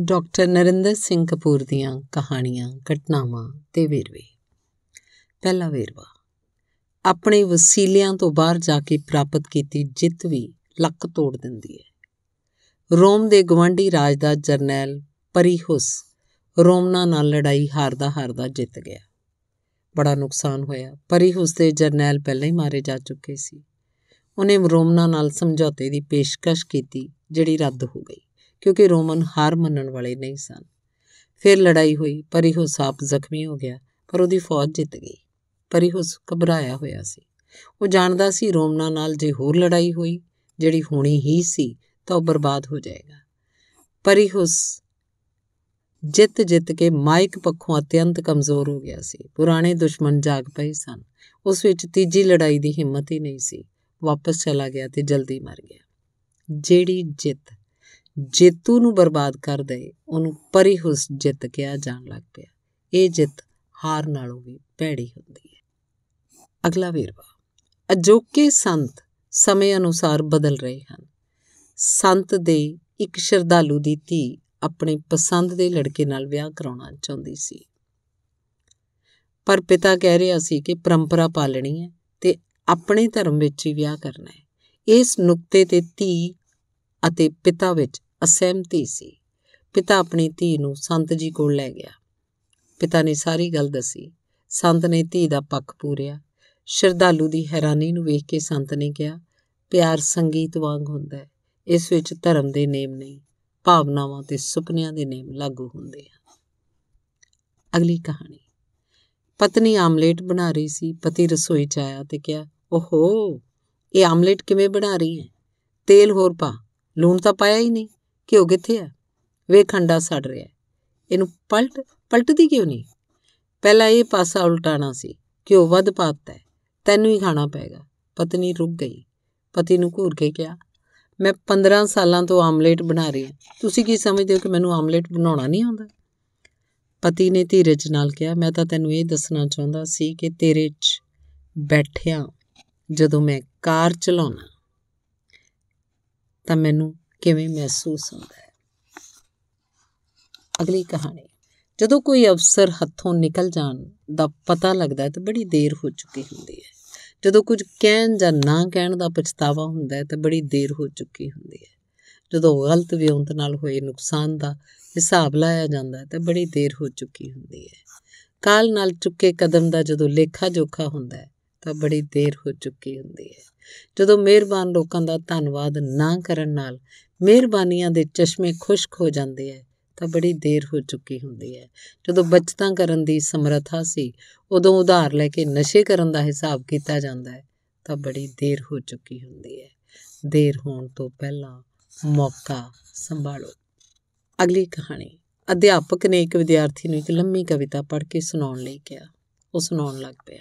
Doctor Narendra Singh Kapoor ਦੀਆਂ ਕਹਾਣੀਆਂ, ਘਟਨਾਵਾਂ ਤੇ ਵੇਰਵੇ। ਪਹਿਲਾ ਵੇਰਵਾ। ਆਪਣੇ ਵਸੀਲਿਆਂ ਤੋਂ ਬਾਹਰ ਜਾ ਕੇ ਪ੍ਰਾਪਤ ਕੀਤੀ ਜਿੱਤ ਵੀ ਲੱਕ ਤੋੜ ਦਿੰਦੀ ਹੈ। ਰੋਮ ਦੇ ਗਵੰਡੀ ਰਾਜ ਦਾ ਜਰਨੈਲ ਪਰੀਹੁਸ ਰੋਮਨਾ ਨਾਲ ਲੜਾਈ ਹਾਰਦਾ ਹਾਰਦਾ ਜਿੱਤ ਗਿਆ। ਬੜਾ ਨੁਕਸਾਨ ਹੋਇਆ। ਪਰੀਹੁਸ ਦੇ ਜਰਨੈਲ ਪਹਿਲਾਂ ਹੀ ਮਾਰੇ ਜਾ ਚੁੱਕੇ ਸੀ। ਉਹਨੇ ਰੋਮਨਾ ਨਾਲ ਸਮਝੌਤੇ ਦੀ ਪੇਸ਼ਕਸ਼ ਕੀਤੀ, ਜਿਹੜੀ ਰੱਦ ਹੋ ਗਈ। ਕਿਉਂਕਿ ਰੋਮਨ ਹਾਰ ਮੰਨਣ ਵਾਲੇ ਨਹੀਂ ਸਨ। ਫਿਰ ਲੜਾਈ ਹੋਈ, ਪਰੀਹੁਸ ਆਪ ਜ਼ਖਮੀ ਹੋ ਗਿਆ, ਪਰ ਉਹਦੀ ਫੌਜ ਜਿੱਤ ਗਈ। ਪਰੀਹੁਸ ਘਬਰਾਇਆ ਹੋਇਆ ਸੀ। ਉਹ ਜਾਣਦਾ ਸੀ ਰੋਮਨਾ ਨਾਲ ਜੇ ਹੋਰ ਲੜਾਈ ਹੋਈ, ਜਿਹੜੀ ਹੋਣੀ ਹੀ ਸੀ, ਤਾਂ ਉਹ ਬਰਬਾਦ ਹੋ ਜਾਏਗਾ। ਪਰੀਹੁਸ ਜਿੱਤ ਜਿੱਤ ਕੇ ਮਾਇਕ ਪੱਖੋਂ ਅਤਿਅੰਤ ਕਮਜ਼ੋਰ ਹੋ ਗਿਆ ਸੀ। ਪੁਰਾਣੇ ਦੁਸ਼ਮਣ ਜਾਗ ਪਏ ਸਨ। ਉਸ ਵਿੱਚ ਤੀਜੀ ਲੜਾਈ ਦੀ ਹਿੰਮਤ ਹੀ ਨਹੀਂ ਸੀ। ਵਾਪਸ ਚਲਾ ਗਿਆ ਤੇ ਜਲਦੀ ਮਰ ਗਿਆ। ਜਿਹੜੀ ਜਿੱਤ ਜੇਤੂ ਨੂੰ ਬਰਬਾਦ ਕਰ ਦੇ, ਉਹਨੂੰ ਪਰਿਹੁਸ ਜਿੱਤ ਕਿਹਾ ਜਾਣ ਲੱਗ ਪਿਆ। ਇਹ ਜਿੱਤ ਹਾਰ ਨਾਲੋਂ ਵੀ ਭੈੜੀ ਹੁੰਦੀ ਹੈ। ਅਗਲਾ ਵੇਰਵਾ। ਅਜੋਕੇ ਸੰਤ ਸਮੇਂ ਅਨੁਸਾਰ ਬਦਲ ਰਹੇ ਹਨ। ਸੰਤ ਦੇ ਇੱਕ ਸ਼ਰਧਾਲੂ ਦੀ ਧੀ ਆਪਣੇ ਪਸੰਦ ਦੇ ਲੜਕੇ ਨਾਲ ਵਿਆਹ ਕਰਾਉਣਾ ਚਾਹੁੰਦੀ ਸੀ। ਪਰ ਪਿਤਾ ਕਹਿ ਰਿਹਾ ਸੀ ਕਿ ਪਰੰਪਰਾ ਪਾਲਣੀ ਹੈ ਤੇ ਆਪਣੇ ਧਰਮ ਵਿੱਚ ਹੀ ਵਿਆਹ ਕਰਨਾ ਹੈ। ਇਸ ਨੁਕਤੇ ਤੇ ਧੀ ਅਤੇ ਪਿਤਾ ਵਿੱਚ ਅਸਹਿਮਤੀ ਸੀ। ਪਿਤਾ ਆਪਣੀ ਧੀ ਨੂੰ ਸੰਤ ਜੀ ਕੋਲ ਲੈ ਗਿਆ। ਪਿਤਾ ਨੇ ਸਾਰੀ ਗੱਲ ਦੱਸੀ। ਸੰਤ ਨੇ ਧੀ ਦਾ ਪੱਖ ਪੂਰਿਆ। ਸ਼ਰਧਾਲੂ ਦੀ ਹੈਰਾਨੀ ਨੂੰ ਵੇਖ ਕੇ ਸੰਤ ਨੇ ਕਿਹਾ, ਪਿਆਰ ਸੰਗੀਤ ਵਾਂਗ ਹੁੰਦਾ ਹੈ। ਇਸ ਵਿੱਚ ਧਰਮ ਦੇ ਨੇਮ ਨਹੀਂ, ਭਾਵਨਾਵਾਂ ਤੇ ਸੁਪਨਿਆਂ ਦੇ ਨੇਮ ਲਾਗੂ ਹੁੰਦੇ ਹਨ ਅਗਲੀ ਕਹਾਣੀ। ਪਤਨੀ ਆਮਲੇਟ ਬਣਾ ਰਹੀ ਸੀ। ਪਤੀ ਰਸੋਈ 'ਚ ਆਇਆ ਤੇ ਕਿਹਾ, ਓਹੋ, ਇਹ ਆਮਲੇਟ ਕਿਵੇਂ ਬਣਾ ਰਹੀ ਹੈ? ਤੇਲ ਹੋਰ ਪਾ, ਲੂਣ ਤਾਂ ਪਾਇਆ ਹੀ ਨਹੀਂ। ਘਿਓ ਕਿੱਥੇ ਆ? ਵੇ ਖੰਡਾ ਸੜ ਰਿਹਾ ਇਹਨੂੰ ਪਲਟ, ਪਲਟਦੀ ਕਿਉਂ ਨਹੀਂ? ਪਹਿਲਾਂ ਇਹ ਪਾਸਾ ਉਲਟਾਣਾ ਸੀ। ਘਿਓ ਵੱਧ ਪਾਤਾ ਹੈ। ਤੈਨੂੰ ਹੀ ਖਾਣਾ ਪਏਗਾ। ਪਤਨੀ ਰੁਕ ਗਈ। ਪਤੀ ਨੂੰ ਘੂਰ ਕੇ ਕਿਹਾ, ਮੈਂ 15 ਸਾਲਾਂ ਤੋਂ ਆਮਲੇਟ ਬਣਾ ਰਹੀ ਹਾਂ। ਤੁਸੀਂ ਕੀ ਸਮਝਦੇ ਹੋ ਕਿ ਮੈਨੂੰ ਆਮਲੇਟ ਬਣਾਉਣਾ ਨਹੀਂ ਆਉਂਦਾ? ਪਤੀ ਨੇ ਧੀਰਜ ਨਾਲ ਕਿਹਾ, ਮੈਂ ਤਾਂ ਤੈਨੂੰ ਇਹ ਦੱਸਣਾ ਚਾਹੁੰਦਾ ਸੀ ਕਿ ਤੇਰੇ 'ਚ ਬੈਠਿਆ ਜਦੋਂ ਮੈਂ ਕਾਰ ਚਲਾਉਣਾ ਤਾਂ ਮੈਨੂੰ ਕਿਵੇਂ ਮਹਿਸੂਸ ਹੁੰਦਾ ਹੈ? ਅਗਲੀ ਕਹਾਣੀ। ਜਦੋਂ ਕੋਈ ਅਫਸਰ ਹੱਥੋਂ ਨਿਕਲ ਜਾਣ ਦਾ ਪਤਾ ਲੱਗਦਾ ਹੈ ਤਾਂ ਬੜੀ ਦੇਰ ਹੋ ਚੁੱਕੀ ਹੁੰਦੀ ਹੈ। ਜਦੋਂ ਕੁਝ ਕਹਿਣ ਜਾਂ ਨਾ ਕਹਿਣ ਦਾ ਪਛਤਾਵਾ ਹੁੰਦਾ ਹੈ ਤਾਂ ਬੜੀ ਦੇਰ ਹੋ ਚੁੱਕੀ ਹੁੰਦੀ ਹੈ। ਜਦੋਂ ਗਲਤ ਵਿਉਂਤ ਨਾਲ ਹੋਏ ਨੁਕਸਾਨ ਦਾ ਹਿਸਾਬ ਲਾਇਆ ਜਾਂਦਾ ਹੈ ਤਾਂ ਬੜੀ ਦੇਰ ਹੋ ਚੁੱਕੀ ਹੁੰਦੀ ਹੈ। ਕਾਲ ਨਾਲ ਚੁੱਕੇ ਕਦਮ ਦਾ ਜਦੋਂ ਲੇਖਾ ਜੋਖਾ ਹੁੰਦਾ ਹੈ ਤਾਂ ਬੜੀ ਦੇਰ ਹੋ ਚੁੱਕੀ ਹੁੰਦੀ ਹੈ। ਜਦੋਂ ਮਿਹਰਬਾਨ ਲੋਕਾਂ ਦਾ ਧੰਨਵਾਦ ਨਾ ਕਰਨ ਨਾਲ ਮਿਹਰਬਾਨੀਆਂ ਦੇ ਚਸ਼ਮੇ ਖੁਸ਼ਕ ਹੋ ਜਾਂਦੇ ਐ, ਤਾਂ ਬੜੀ ਦੇਰ ਹੋ ਚੁੱਕੀ ਹੁੰਦੀ ਹੈ ਜਦੋਂ ਬਚਤਾਂ ਕਰਨ ਦੀ ਸਮਰੱਥਾ ਸੀ, ਉਦੋਂ ਉਧਾਰ ਲੈ ਕੇ ਨਸ਼ੇ ਕਰਨ ਦਾ ਹਿਸਾਬ ਕੀਤਾ ਜਾਂਦਾ ਹੈ ਤਾਂ ਬੜੀ ਦੇਰ ਹੋ ਚੁੱਕੀ ਹੁੰਦੀ ਹੈ ਦੇਰ ਹੋਣ ਤੋਂ ਪਹਿਲਾਂ ਮੌਕਾ ਸੰਭਾਲੋ। ਅਗਲੀ ਕਹਾਣੀ। ਅਧਿਆਪਕ ਨੇ ਇੱਕ ਵਿਦਿਆਰਥੀ ਨੂੰ ਇੱਕ ਲੰਮੀ ਕਵਿਤਾ ਪੜ੍ਹ ਕੇ ਸੁਣਾਉਣ ਲਈ ਕਿਹਾ। ਉਹ ਸੁਣਾਉਣ ਲੱਗ ਪਿਆ।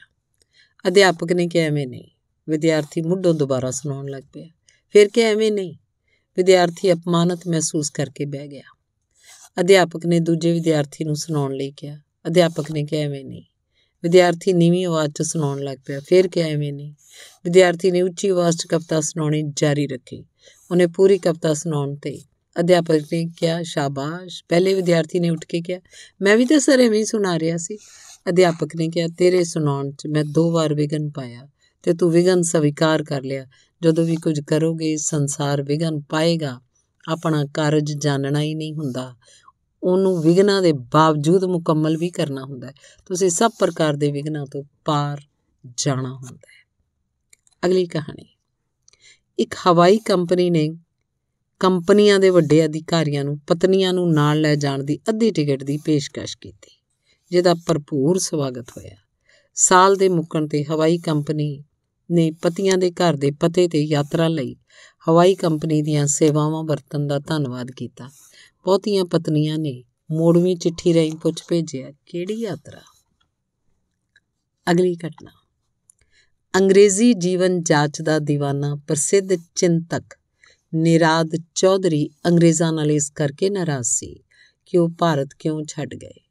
ਅਧਿਆਪਕ ਨੇ ਕਿਹਾ, ਐਵੇਂ ਨਹੀਂ। ਵਿਦਿਆਰਥੀ ਮੁੱਢੋਂ ਦੁਬਾਰਾ ਸੁਣਾਉਣ ਲੱਗ ਪਿਆ। ਫਿਰ ਕਿ ਐਵੇਂ ਨਹੀਂ। ਵਿਦਿਆਰਥੀ ਅਪਮਾਨਿਤ ਮਹਿਸੂਸ ਕਰਕੇ ਬਹਿ ਗਿਆ। ਅਧਿਆਪਕ ਨੇ ਦੂਜੇ ਵਿਦਿਆਰਥੀ ਨੂੰ ਸੁਣਾਉਣ ਲਈ ਕਿਹਾ। ਅਧਿਆਪਕ ਨੇ ਕਿਹਾ, ਐਵੇਂ ਨਹੀਂ। ਵਿਦਿਆਰਥੀ ਨੀਵੀਂ ਆਵਾਜ਼ 'ਚ ਸੁਣਾਉਣ ਲੱਗ ਪਿਆ। ਫਿਰ ਕਿਹਾ, ਐਵੇਂ ਨਹੀਂ। ਵਿਦਿਆਰਥੀ ਨੇ ਉੱਚੀ ਆਵਾਜ਼ 'ਚ ਕਵਿਤਾ ਸੁਣਾਉਣੀ ਜਾਰੀ ਰੱਖੀ। ਉਹਨੇ ਪੂਰੀ ਕਵਿਤਾ ਸੁਣਾਉਣ ਤੇ ਅਧਿਆਪਕ ਨੇ ਕਿਹਾ, ਸ਼ਾਬਾਸ਼। ਪਹਿਲੇ ਵਿਦਿਆਰਥੀ ਨੇ ਉੱਠ ਕੇ ਕਿਹਾ, ਮੈਂ ਵੀ ਤਾਂ ਸਰ ਐਵੇਂ ਹੀ ਸੁਣਾ ਰਿਹਾ ਸੀ। ਅਧਿਆਪਕ ਨੇ ਕਿਹਾ, ਤੇਰੇ ਸੁਣਾਉਣ 'ਚ ਮੈਂ ਦੋ ਵਾਰ ਵਿਗਨ ਪਾਇਆ ਤੇ ਤੂੰ ਵਿਗਨ ਸਵੀਕਾਰ ਕਰ ਲਿਆ। ਜਦੋਂ ਵੀ ਕੁਝ ਕਰੋਗੇ, ਸੰਸਾਰ ਵਿਗਨ ਪਾਏਗਾ। ਆਪਣਾ ਕਾਰਜ ਜਾਣਨਾ ਹੀ ਨਹੀਂ ਹੁੰਦਾ। ਉਹਨੂੰ ਵਿਗਨਾਂ ਦੇ ਬਾਵਜੂਦ ਮੁਕੰਮਲ ਵੀ ਕਰਨਾ ਹੁੰਦਾ ਹੈ। ਤੁਸੀਂ ਸਭ ਪ੍ਰਕਾਰ ਦੇ ਵਿਗਨਾਂ ਤੋਂ ਪਾਰ ਜਾਣਾ ਹੁੰਦਾ ਹੈ। ਅਗਲੀ ਕਹਾਣੀ। ਇੱਕ ਹਵਾਈ ਕੰਪਨੀ ਨੇ ਕੰਪਨੀਆਂ ਦੇ ਵੱਡੇ ਅਧਿਕਾਰੀਆਂ ਨੂੰ ਪਤਨੀਆਂ ਨੂੰ ਨਾਲ ਲੈ ਜਾਣ ਦੀ ਅੱਧੀ ਟਿਕਟ ਦੀ ਪੇਸ਼ਕਸ਼ ਕੀਤੀ, ਜਿਹਦਾ ਭਰਪੂਰ ਸਵਾਗਤ ਹੋਇਆ। ਸਾਲ ਦੇ ਮੁੱਕਣ ਤੇ ਹਵਾਈ ਕੰਪਨੀ ਨੇ ਪਤੀਆਂ ਦੇ ਘਰ ਦੇ ਪਤੇ ਤੇ ਯਾਤਰਾ ਲਈ ਹਵਾਈ ਕੰਪਨੀ ਦੀਆਂ ਸੇਵਾਵਾਂ ਵਰਤਣ ਦਾ ਧੰਨਵਾਦ ਕੀਤਾ। ਬਹੁਤੀਆਂ ਪਤਨੀਆਂ ਨੇ ਮੋੜਵੀਂ ਚਿੱਠੀ ਰਾਹੀਂ ਪੁੱਛ ਭੇਜਿਆ, ਕਿਹੜੀ ਯਾਤਰਾ? ਅਗਲੀ ਘਟਨਾ। ਅੰਗਰੇਜ਼ੀ ਜੀਵਨ ਜਾਂਚ ਦਾ دیਵਾਨਾ ਪ੍ਰਸਿੱਧ ਚਿੰਤਕ ਨਿਰਾਦ ਚੌਧਰੀ ਅੰਗਰੇਜ਼ਾਂ ਨਾਲ ਇਸ ਕਰਕੇ ਨਾਰਾਜ਼ ਸੀ ਕਿ ਉਹ ਭਾਰਤ ਕਿਉਂ ਛੱਡ ਗਏ।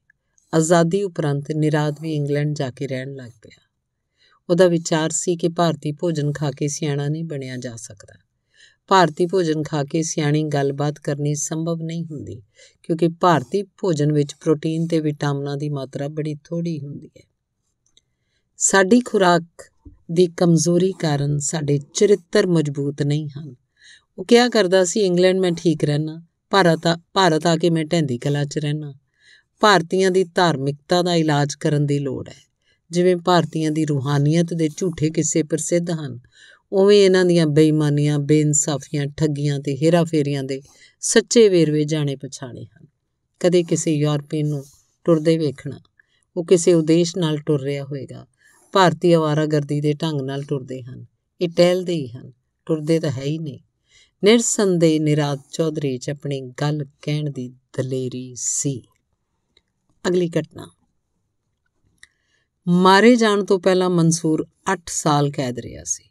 ਆਜ਼ਾਦੀ ਉਪਰੰਤ ਨਿਰਾਦ ਵੀ ਇੰਗਲੈਂਡ ਜਾ ਕੇ ਰਹਿਣ ਲੱਗ ਪਿਆ। ਉਹਦਾ ਵਿਚਾਰ ਸੀ ਕਿ ਭਾਰਤੀ ਭੋਜਨ ਖਾ ਕੇ ਸਿਆਣਾ ਨਹੀਂ ਬਣਿਆ ਜਾ ਸਕਦਾ। ਭਾਰਤੀ ਭੋਜਨ ਖਾ ਕੇ ਸਿਆਣੀ ਗੱਲਬਾਤ ਕਰਨੀ ਸੰਭਵ ਨਹੀਂ ਹੁੰਦੀ, ਕਿਉਂਕਿ ਭਾਰਤੀ ਭੋਜਨ ਵਿੱਚ ਪ੍ਰੋਟੀਨ ਤੇ ਵਿਟਾਮਿਨਾਂ ਦੀ ਮਾਤਰਾ ਬੜੀ ਥੋੜੀ ਹੁੰਦੀ ਹੈ। ਸਾਡੀ ਖੁਰਾਕ ਦੀ ਕਮਜ਼ੋਰੀ ਕਾਰਨ ਸਾਡੇ ਚਰਿੱਤਰ ਮਜ਼ਬੂਤ ਨਹੀਂ ਹਨ। ਉਹ ਕਿਹਾ ਕਰਦਾ ਸੀ, ਇੰਗਲੈਂਡ ਮੈਂ ਠੀਕ ਰਹਿਣਾ ਭਾਰਤ ਆ ਭਾਰਤ ਆ ਕੇ ਮੈਂ ਢੈਂਦੀ ਕਲਾ 'ਚ ਰਹਿਣਾ ਭਾਰਤੀਆਂ ਦੀ ਧਾਰਮਿਕਤਾ ਦਾ ਇਲਾਜ ਕਰਨ ਦੀ ਲੋੜ ਹੈ। ਜਿਵੇਂ ਭਾਰਤੀਆਂ ਦੀ ਰੂਹਾਨੀਅਤ ਦੇ ਝੂਠੇ ਕਿੱਸੇ ਪ੍ਰਸਿੱਧ ਹਨ, ਉਵੇਂ ਇਹਨਾਂ ਦੀਆਂ ਬੇਈਮਾਨੀਆਂ, ਬੇਇਨਸਾਫੀਆਂ, ਠੱਗੀਆਂ ਤੇ ਹੇਰਾਫੇਰੀਆਂ ਦੇ ਸੱਚੇ ਵੇਰਵੇ ਜਾਣੇ ਪਛਾਣੇ ਹਨ। ਕਦੇ ਕਿਸੇ ਯੂਰਪੀਅਨ ਨੂੰ ਟੁਰਦੇ ਵੇਖਣਾ, ਉਹ ਕਿਸੇ ਉਦੇਸ਼ ਨਾਲ ਟੁਰ ਰਿਹਾ ਹੋਵੇਗਾ ਭਾਰਤੀ ਆਵਾਰਾਗਰਦੀ ਦੇ ਢੰਗ ਨਾਲ ਟੁਰਦੇ ਹਨ, ਇਹ ਟਹਿਲਦੇ ਹੀ ਹਨ, ਟੁਰਦੇ ਤਾਂ ਹੈ ਹੀ ਨਹੀਂ। ਨਿਰਸੰਦੇਹ ਨਿਰਾਜ ਚੌਧਰੀ ਚ ਆਪਣੀ ਗੱਲ ਕਹਿਣ ਦੀ ਦਲੇਰੀ ਸੀ। ਅਗਲੀ ਘਟਨਾ। ਮਾਰੇ ਜਾਣ ਤੋਂ ਪਹਿਲਾਂ ਮਨਸੂਰ 8 ਸਾਲ ਕੈਦ ਰਿਹਾ ਸੀ।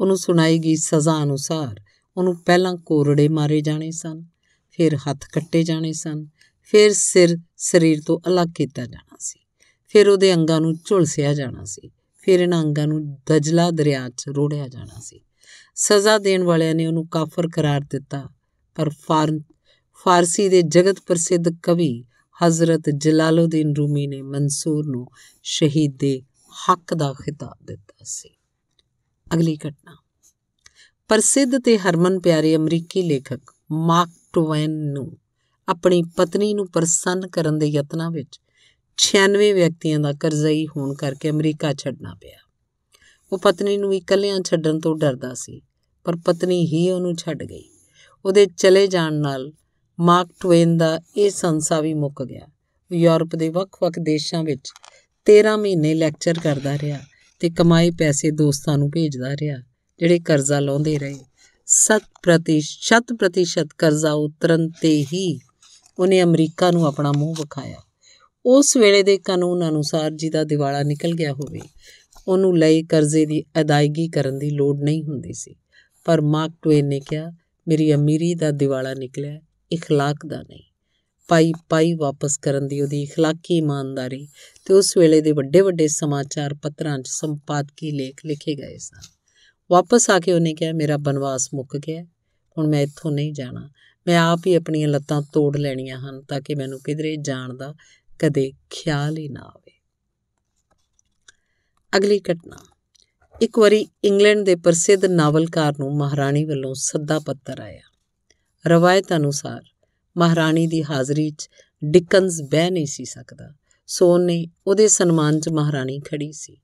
ਉਹਨੂੰ ਸੁਣਾਈ ਗਈ ਸਜ਼ਾ ਅਨੁਸਾਰ ਉਹਨੂੰ ਪਹਿਲਾਂ ਕੋਰੜੇ ਮਾਰੇ ਜਾਣੇ ਸਨ, ਫਿਰ ਹੱਥ ਕੱਟੇ ਜਾਣੇ ਸਨ, ਫਿਰ ਸਿਰ ਸਰੀਰ ਤੋਂ ਅਲੱਗ ਕੀਤਾ ਜਾਣਾ ਸੀ, ਫਿਰ ਉਹਦੇ ਅੰਗਾਂ ਨੂੰ ਝੁਲਸਿਆ ਜਾਣਾ ਸੀ, ਫਿਰ ਇਹਨਾਂ ਅੰਗਾਂ ਨੂੰ ਦਜਲਾ ਦਰਿਆ 'ਚ ਰੋੜਿਆ ਜਾਣਾ ਸੀ। ਸਜ਼ਾ ਦੇਣ ਵਾਲਿਆਂ ਨੇ ਉਹਨੂੰ ਕਾਫਰ ਕਰਾਰ ਦਿੱਤਾ, ਪਰ ਫਾਰਸੀ ਦੇ ਜਗਤ ਪ੍ਰਸਿੱਧ ਕਵੀ ਹਜ਼ਰਤ ਜਲਾਲਉਦੀਨ ਰੂਮੀ ਨੇ ਮਨਸੂਰ ਨੂੰ ਸ਼ਹੀਦ ਦੇ ਹੱਕ ਦਾ ਖਿਤਾਬ ਦਿੱਤਾ ਸੀ। ਅਗਲੀ ਘਟਨਾ। ਪ੍ਰਸਿੱਧ ਤੇ ਹਰਮਨ ਪਿਆਰੇ ਅਮਰੀਕੀ ਲੇਖਕ ਮਾਰਕ ਟਵੇਨ ਨੂੰ ਆਪਣੀ ਪਤਨੀ ਨੂੰ ਪ੍ਰਸੰਨ ਕਰਨ ਦੇ ਯਤਨਾਂ ਵਿੱਚ 96 ਵਿਅਕਤੀਆਂ ਦਾ ਕਰਜ਼ਈ ਹੋਣ ਕਰਕੇ ਅਮਰੀਕਾ ਛੱਡਣਾ ਪਿਆ। ਉਹ ਪਤਨੀ ਨੂੰ ਇਕੱਲਿਆਂ ਛੱਡਣ ਤੋਂ ਡਰਦਾ ਸੀ, ਪਰ ਪਤਨੀ ਹੀ ਉਹਨੂੰ ਛੱਡ ਗਈ। ਉਹਦੇ ਚਲੇ ਜਾਣ ਨਾਲ ਮਾਰਕ ਟਵੇਨ ਦਾ ਇਹ ਸੰਸਾ ਵੀ ਮੁੱਕ ਗਿਆ। ਯੂਰਪ ਦੇ ਵੱਖ-ਵੱਖ ਦੇਸ਼ਾਂ ਵਿੱਚ 13 ਮਹੀਨੇ ਲੈਕਚਰ ਕਰਦਾ ਰਿਹਾ ਤੇ ਕਮਾਏ ਪੈਸੇ ਦੋਸਤਾਂ ਨੂੰ ਭੇਜਦਾ ਰਿਹਾ, ਜਿਹੜੇ ਕਰਜ਼ਾ ਲਾਉਂਦੇ ਰਹੇ। 7% ਪ੍ਰਤੀਸ਼ਤ ਕਰਜ਼ਾ ਉਤਰਨ ਤੇ ਹੀ ਉਹਨੇ ਅਮਰੀਕਾ ਨੂੰ ਆਪਣਾ ਮੂੰਹ ਵਿਖਾਇਆ। ਉਸ ਵੇਲੇ ਦੇ ਕਾਨੂੰਨ ਅਨੁਸਾਰ ਜਿਹਦਾ ਦਿਵਾਲਾ ਨਿਕਲ ਗਿਆ ਹੋਵੇ, ਉਹਨੂੰ ਲਈ ਕਰਜ਼ੇ ਦੀ ਅਦਾਇਗੀ ਕਰਨ ਦੀ ਲੋੜ ਨਹੀਂ ਹੁੰਦੀ ਸੀ। ਪਰ ਮਾਰਕ ਟਵੇਨ ਨੇ ਕਿਹਾ, ਮੇਰੀ ਅਮੀਰੀ ਦਾ ਦਿਵਾਲਾ ਨਿਕਲਿਆ اخلاق ਦਾ ਨਹੀਂ ਪਾਈ ਪਾਈ ਵਾਪਸ ਕਰਨ ਦੀ ਉਹਦੀ اخلاقی ਇਮਾਨਦਾਰੀ ਤੇ ਉਸ ਵੇਲੇ ਦੇ ਵੱਡੇ ਵੱਡੇ ਸਮਾਚਾਰ ਪੱਤਰਾਂ 'ਚ ਸੰਪਾਦਕੀ ਲੇਖ ਲਿਖੇ ਗਏ ਸਨ ਵਾਪਸ ਆ ਕੇ ਉਹਨੇ ਕਿਹਾ ਮੇਰਾ ਬਨਵਾਸ ਮੁੱਕ ਗਿਆ ਹੁਣ ਮੈਂ ਇੱਥੋਂ ਨਹੀਂ ਜਾਣਾ ਮੈਂ ਆਪ ਹੀ ਆਪਣੀਆਂ ਲੱਤਾਂ ਤੋੜ ਲੈਣੀਆਂ ਹਨ ਤਾਂ ਕਿ ਮੈਨੂੰ ਕਿਧਰੇ ਜਾਣ ਦਾ ਕਦੇ ਖਿਆਲ ਹੀ ਨਾ ਆਵੇ ਅਗਲੀ ਘਟਨਾ ਇੱਕ ਵਾਰੀ ਇੰਗਲੈਂਡ ਦੇ ਪ੍ਰਸਿੱਧ ਨਾਵਲਕਾਰ ਨੂੰ ਮਹਾਰਾਣੀ ਵੱਲੋਂ ਸੱਦਾ ਪੱਤਰ ਆਇਆ ਰਵਾਇਤ ਅਨੁਸਾਰ ਮਹਾਰਾਣੀ ਦੀ ਹਾਜ਼ਰੀ 'ਚ ਡਿਕਨਸ ਬਹਿ ਨਹੀਂ ਸੀ ਸਕਦਾ। ਸੋ ਉਹਨੇ ਉਹਦੇ ਸਨਮਾਨ 'ਚ ਮਹਾਰਾਣੀ ਖੜੀ ਸੀ।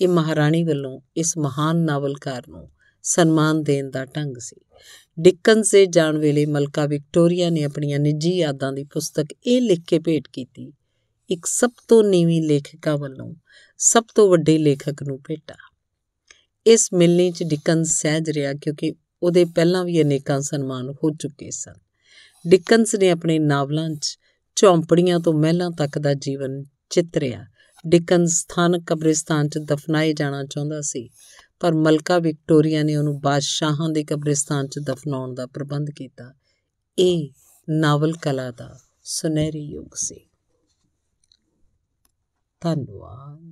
ਇਹ ਮਹਾਰਾਣੀ ਵੱਲੋਂ ਇਸ ਮਹਾਨ ਨਾਵਲਕਾਰ ਨੂੰ ਸਨਮਾਨ ਦੇਣ ਦਾ ਢੰਗ ਸੀ। ਡਿਕਨਸ ਦੇ ਜਾਣ ਵੇਲੇ ਮਲਕਾ ਵਿਕਟੋਰੀਆ ਨੇ ਆਪਣੀਆਂ ਨਿੱਜੀ ਯਾਦਾਂ ਦੀ ਪੁਸਤਕ ਇਹ ਲਿਖ ਕੇ ਭੇਟ ਕੀਤੀ। ਇੱਕ ਸਭ ਤੋਂ ਨੀਵੀਂ ਲੇਖਿਕਾ ਵੱਲੋਂ ਸਭ ਤੋਂ ਵੱਡੇ ਲੇਖਕ ਨੂੰ ਭੇਟਾ। ਇਸ ਮਿਲਣੀ 'ਚ ਡਿਕਨਸ ਸਹਿਜ ਰਿਹਾ ਕਿਉਂਕਿ ਉਹਦੇ ਪਹਿਲਾਂ ਵੀ ਅਨੇਕਾਂ ਸਨਮਾਨ ਹੋ ਚੁੱਕੇ ਸਨ। ਡਿਕਨਸ ਨੇ ਆਪਣੇ ਨਾਵਲਾਂ 'ਚ ਝੌਂਪੜੀਆਂ ਤੋਂ ਮਹਿਲਾਂ ਤੱਕ ਦਾ ਜੀਵਨ ਚਿੱਤਰਿਆ। ਡਿਕਨਸ ਸਥਾਨਕ ਕਬਰਿਸਤਾਨ 'ਚ ਦਫਨਾਏ ਜਾਣਾ ਚਾਹੁੰਦਾ ਸੀ, ਪਰ ਮਲਕਾ ਵਿਕਟੋਰੀਆ ਨੇ ਉਹਨੂੰ ਬਾਦਸ਼ਾਹਾਂ ਦੇ ਕਬਰਿਸਤਾਨ 'ਚ ਦਫਨਾਉਣ ਦਾ ਪ੍ਰਬੰਧ ਕੀਤਾ। ਇਹ ਨਾਵਲ ਕਲਾ ਦਾ ਸੁਨਹਿਰੀ ਯੁੱਗ ਸੀ। ਧੰਨਵਾਦ।